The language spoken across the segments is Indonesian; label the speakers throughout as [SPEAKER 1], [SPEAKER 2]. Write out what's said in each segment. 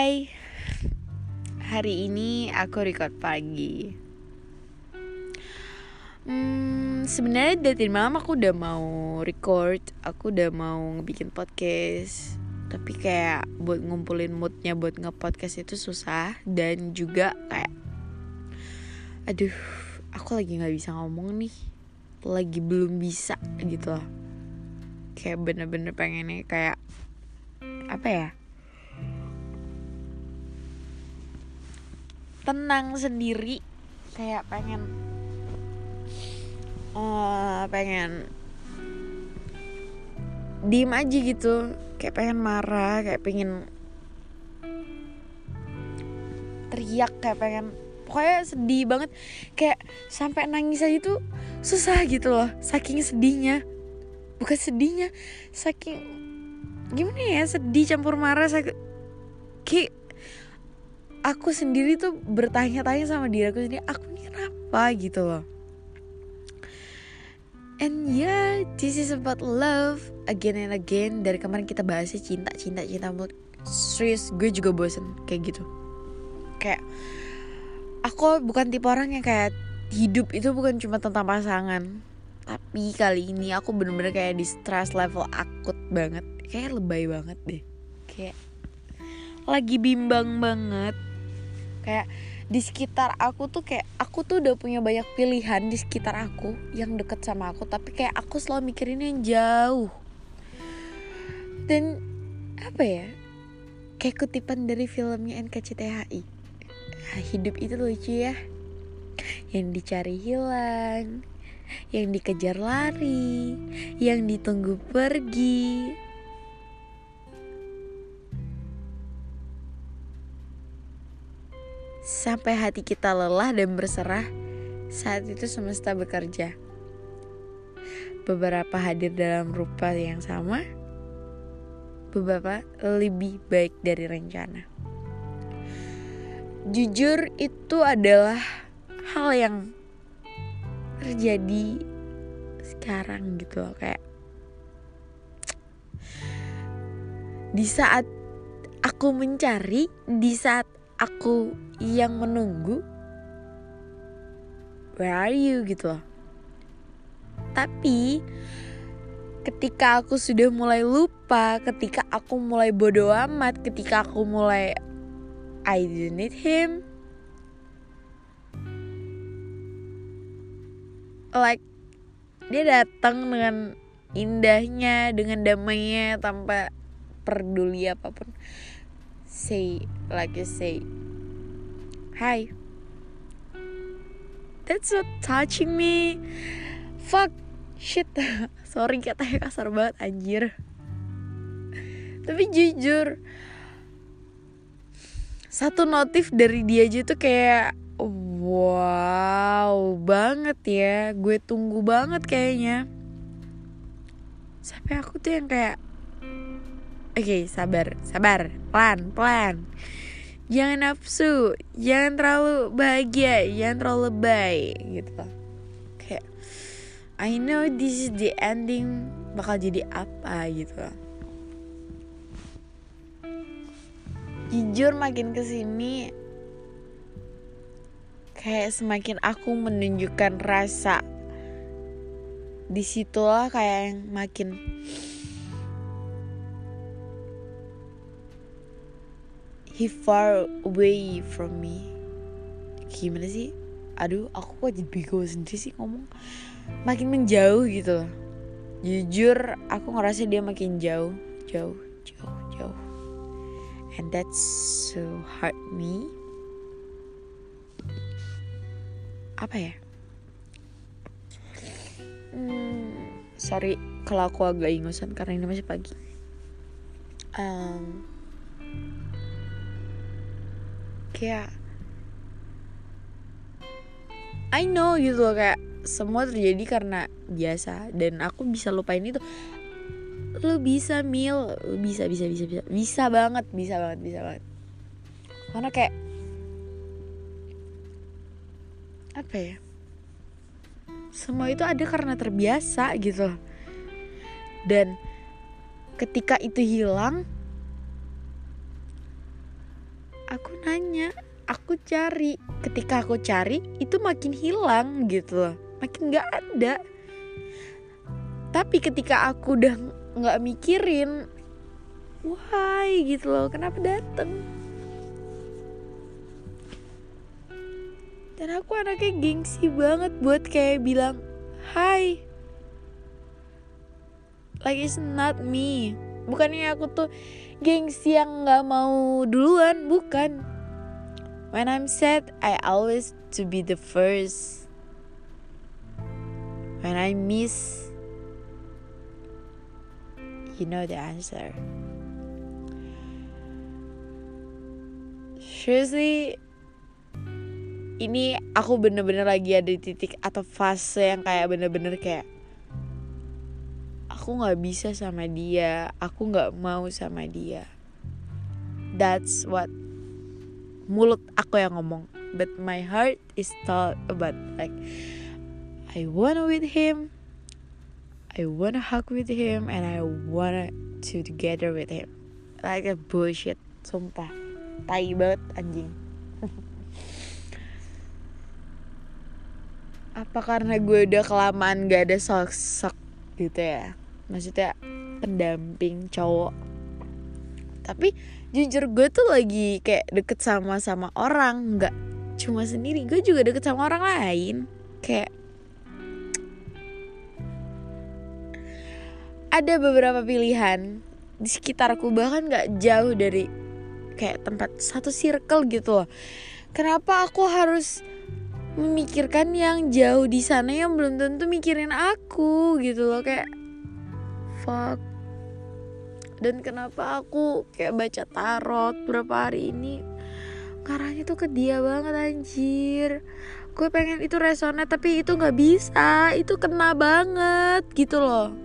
[SPEAKER 1] Hai. Hari ini aku record pagi. Hmm, Sebenarnya dari malam aku udah mau record Aku udah mau bikin podcast. Tapi kayak buat ngumpulin moodnya buat nge-podcast itu susah Dan juga kayak Aduh aku lagi gak bisa ngomong nih. Lagi belum bisa gitu loh. Kayak bener-bener pengennya kayak Apa ya tenang sendiri. Kayak pengen uh, pengen diem aja gitu. Kayak pengen marah kayak pengen teriak kayak pengen pokoknya sedih banget. Kayak sampai nangis aja tuh susah gitu loh saking sedihnya. Bukan sedihnya saking gimana ya sedih campur marah kayak aku sendiri tuh bertanya-tanya sama diri aku sendiri aku ini kenapa? gitu loh. And yeah this is about love again and again. Dari kemarin kita bahasnya cinta cinta cinta. Serius gue juga bosen kayak gitu. Kayak aku bukan tipe orang yang kayak hidup itu bukan cuma tentang pasangan. Tapi kali ini aku bener-bener kayak di stress level akut banget. Kayak lebay banget deh. Kayak lagi bimbang banget kayak di sekitar aku tuh kayak aku tuh udah punya banyak pilihan di sekitar aku yang deket sama aku tapi kayak aku selalu mikirin yang jauh. Dan apa ya kayak kutipan dari filmnya NKCTHI hidup itu lucu ya. Yang dicari hilang yang dikejar lari yang ditunggu pergi sampai hati kita lelah dan berserah saat itu semesta bekerja. Beberapa hadir dalam rupa yang sama, beberapa lebih baik dari rencana. Jujur, itu adalah hal yang terjadi sekarang gitu loh kayak di saat aku mencari, di saat aku yang menunggu where are you? Gitu loh. Tapi ketika aku sudah mulai lupa ketika aku mulai bodoh amat ketika aku mulai I didn't need him. Like dia datang dengan indahnya dengan damainya tanpa peduli apa pun say like you say hi. That's so touching me. Fuck. Shit. Sorry katanya kasar banget anjir. Tapi jujur satu notif dari dia aja tuh kayak wow banget ya. Gue tunggu banget kayaknya. Sampai aku tuh yang kayak Oke, okay, sabar, sabar, pelan, pelan. Jangan nafsu, jangan terlalu bahagia, jangan terlalu lebay gitu. Kayak I know this is the ending bakal jadi apa gitu. Jujur makin ke sini kayak semakin aku menunjukkan rasa di situlah kayak yang makin he far away from me. Gimana sih? Aduh aku kok jadi bego sendiri sih ngomong. Makin menjauh gitu. Jujur aku ngerasa dia makin jauh. Jauh jauh jauh. And that's so hurt me. Apa ya? Hmm, sorry kalau aku agak ingusan karena ini masih pagi. Um, kayak I know gitu loh kayak semua terjadi karena biasa dan aku bisa lupain itu. Lu bisa mil. Bisa bisa bisa bisa. Bisa banget bisa banget bisa banget. Karena kayak apa ya? Semua itu ada karena terbiasa gitu dan ketika itu hilang aku nanya aku cari. Ketika aku cari itu makin hilang gitu loh. Makin nggak ada. Tapi ketika aku udah nggak mikirin why? gitu loh kenapa dateng? Dan aku anaknya gengsi banget buat kayak bilang hai. Like it's not me bukannya aku tuh gengsi yang nggak mau duluan bukan When I'm sad, I always to be the first. When I miss, you know the answer. Seriously, ini aku bener-bener lagi ada di titik atau fase yang kayak bener-bener kayak aku nggak bisa sama dia, aku nggak mau sama dia. That's what mulut aku yang ngomong. But my heart is thought about like I wanna with him. I wanna hug with him and I wanna to together with him. Like a bullshit sumpah. Tai banget anjing. Apa karena gue udah kelamaan gak ada sosok gitu ya maksudnya pendamping cowok. Tapi jujur gue tuh lagi kayak deket sama sama orang. Nggak cuma sendiri gue juga deket sama orang lain. Kayak ada beberapa pilihan di sekitarku bahkan nggak jauh dari kayak tempat satu circle gitu loh. Kenapa aku harus memikirkan yang jauh di sana yang belum tentu mikirin aku gitu loh? Kayak fuck. Dan kenapa aku kayak baca tarot berapa hari ini? Karanya tuh ke dia banget anjir. Gue pengen itu resonate tapi itu nggak bisa. Itu kena banget gitu loh.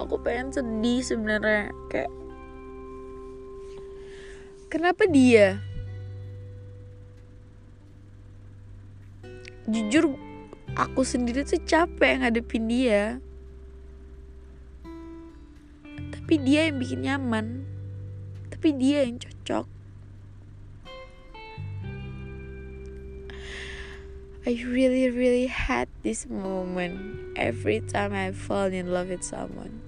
[SPEAKER 1] Aku pengen sedih sebenarnya kayak kenapa dia? Jujur aku sendiri tuh capek ngadepin dia. Tapi dia yang bikin nyaman. Tapi dia yang cocok. I really really had this moment every time I fall in love with someone.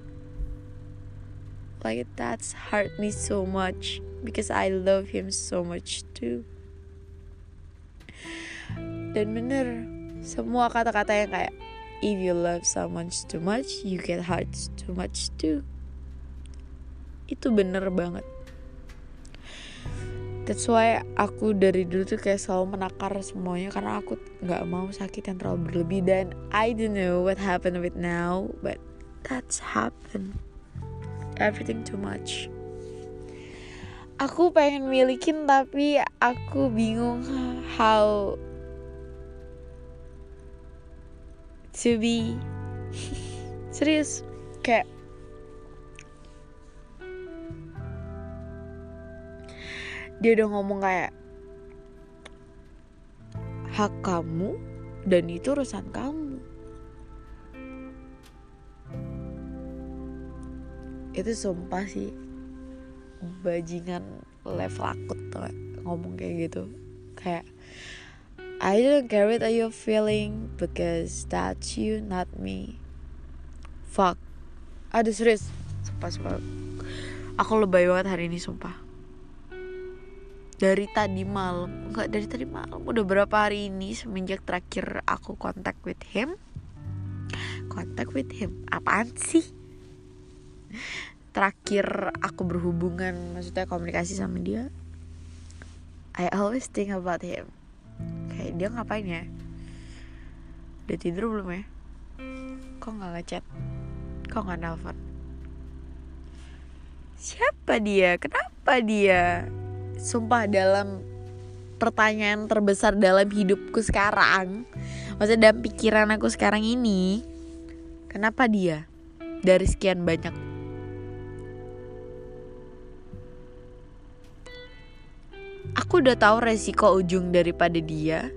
[SPEAKER 1] Like that's hurt me so much because I love him so much too. Dan bener semua kata-kata yang kayak if you love someone too much you get hurt too much too. Itu bener banget. That's why aku dari dulu tuh kayak selalu menakar semuanya karena aku nggak mau sakit yang terlalu berlebih dan I don't know what happened with now but that's happened. Everything too much. Aku pengen milikin tapi aku bingung how to be serius kayak dia udah ngomong kayak hak kamu dan itu urusan kamu. Itu sumpah sih bajingan level akut ngomong kayak gitu. Kayak I don't care what you feeling because that's you not me. Fuck. Aduh serius. Sumpah sumpah. Aku lebay banget hari ini sumpah. Dari tadi malam nggak dari tadi malam. Udah berapa hari ini semenjak terakhir aku kontak with him? Kontak with him? Apaan sih? Terakhir aku berhubungan maksudnya komunikasi sama dia I always think about him dia ngapain ya? Udah tidur belum ya? Kok nggak ngechat? Kok nggak nelfon? Siapa dia? Kenapa dia? Sumpah dalam pertanyaan terbesar dalam hidupku sekarang maksudnya dalam pikiran aku sekarang ini kenapa dia? Dari sekian banyak aku udah tahu resiko ujung daripada dia.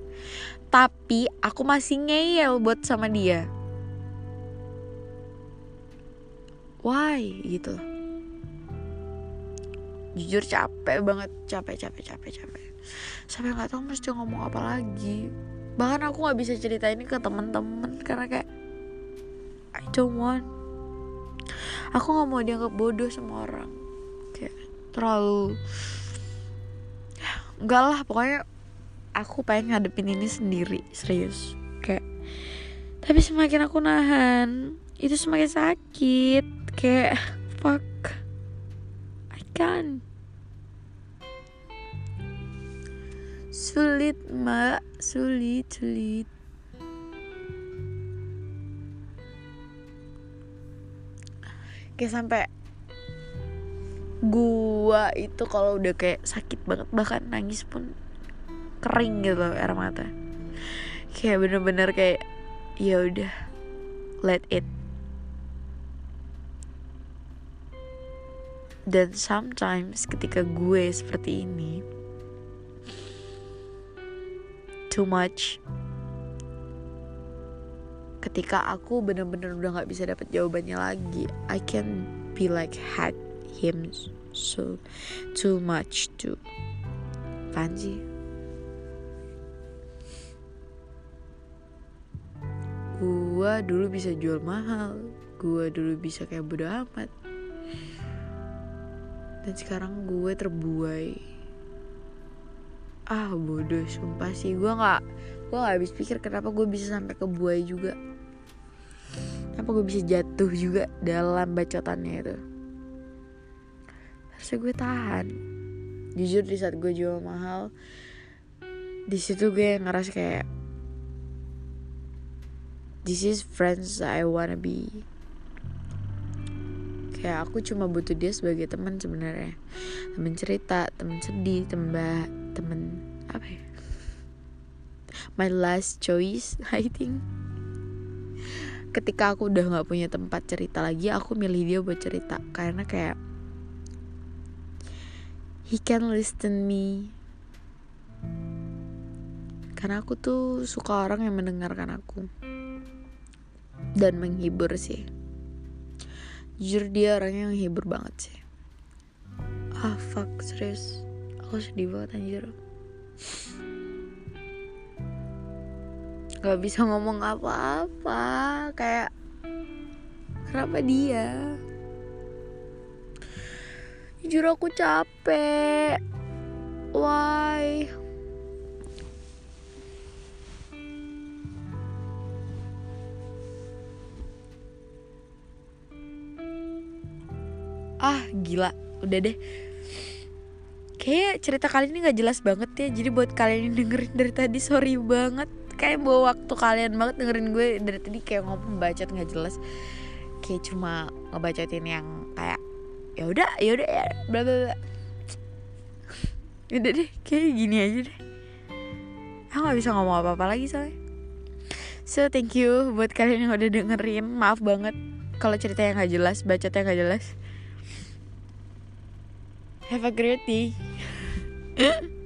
[SPEAKER 1] Tapi aku masih ngeyel buat sama dia. Why? Gitu. Jujur capek banget. Capek capek capek capek. Sampai nggak tahu mesti ngomong apa lagi. Bahkan aku nggak bisa cerita ini ke teman-teman karena kayak I don't want. Aku nggak mau dianggap bodoh sama orang. Kayak terlalu enggak lah pokoknya aku pengen ngadepin ini sendiri serius. Kayak tapi semakin aku nahan itu semakin sakit. Kayak fuck I can sulit mbak. Sulit sulit. Kayak sampai gua itu kalau udah kayak sakit banget bahkan nangis pun kering gitu loh air mata. Kayak bener-bener kayak ya udah let it. Dan sometimes ketika gue seperti ini too much. Ketika aku bener-bener udah nggak bisa dapet jawabannya lagi I can be like had him so too much too sih gua dulu bisa jual mahal. Gua dulu bisa kayak bodo amat. Dan sekarang gue terbuai. Ah bodoh sumpah sih. Gue nggak gue nggak habis pikir kenapa gue bisa sampai ke buai juga. Kenapa gue bisa jatuh juga dalam bacotannya itu harusnya gue tahan? Jujur di saat gue jual mahal di situ gue ngerasa kayak this is friends I wanna be. Kayak aku cuma butuh dia sebagai teman sebenarnya. Teman cerita teman sedih teman teman apa ya? My last choice I think. Ketika aku udah nggak punya tempat cerita lagi aku milih dia buat cerita. Karena kayak he can listen me. Karena aku tuh suka orang yang mendengarkan aku. Dan menghibur sih. Jujur dia orangnya yang hibur banget sih. Ah fuck serius. Aku sedih banget anjir. Gak bisa ngomong apa-apa. Kayak Kenapa dia Jujur aku capek. Why? Ah gila. Udah deh. Kayak cerita kali ini nggak jelas banget ya. Jadi buat kalian yang dengerin dari tadi sorry banget. Kayak bawa waktu kalian banget dengerin gue dari tadi kayak ngomong bacot nggak jelas. Kayak cuma ngebacotin yang kayak ya udah ya udah ya bla bla bla. Udah deh kayak gini aja deh. Aku nggak bisa ngomong apa apa lagi soalnya. So thank you buat kalian yang udah dengerin. Maaf banget kalau cerita yang nggak jelas bacotnya nggak jelas. Have a great day.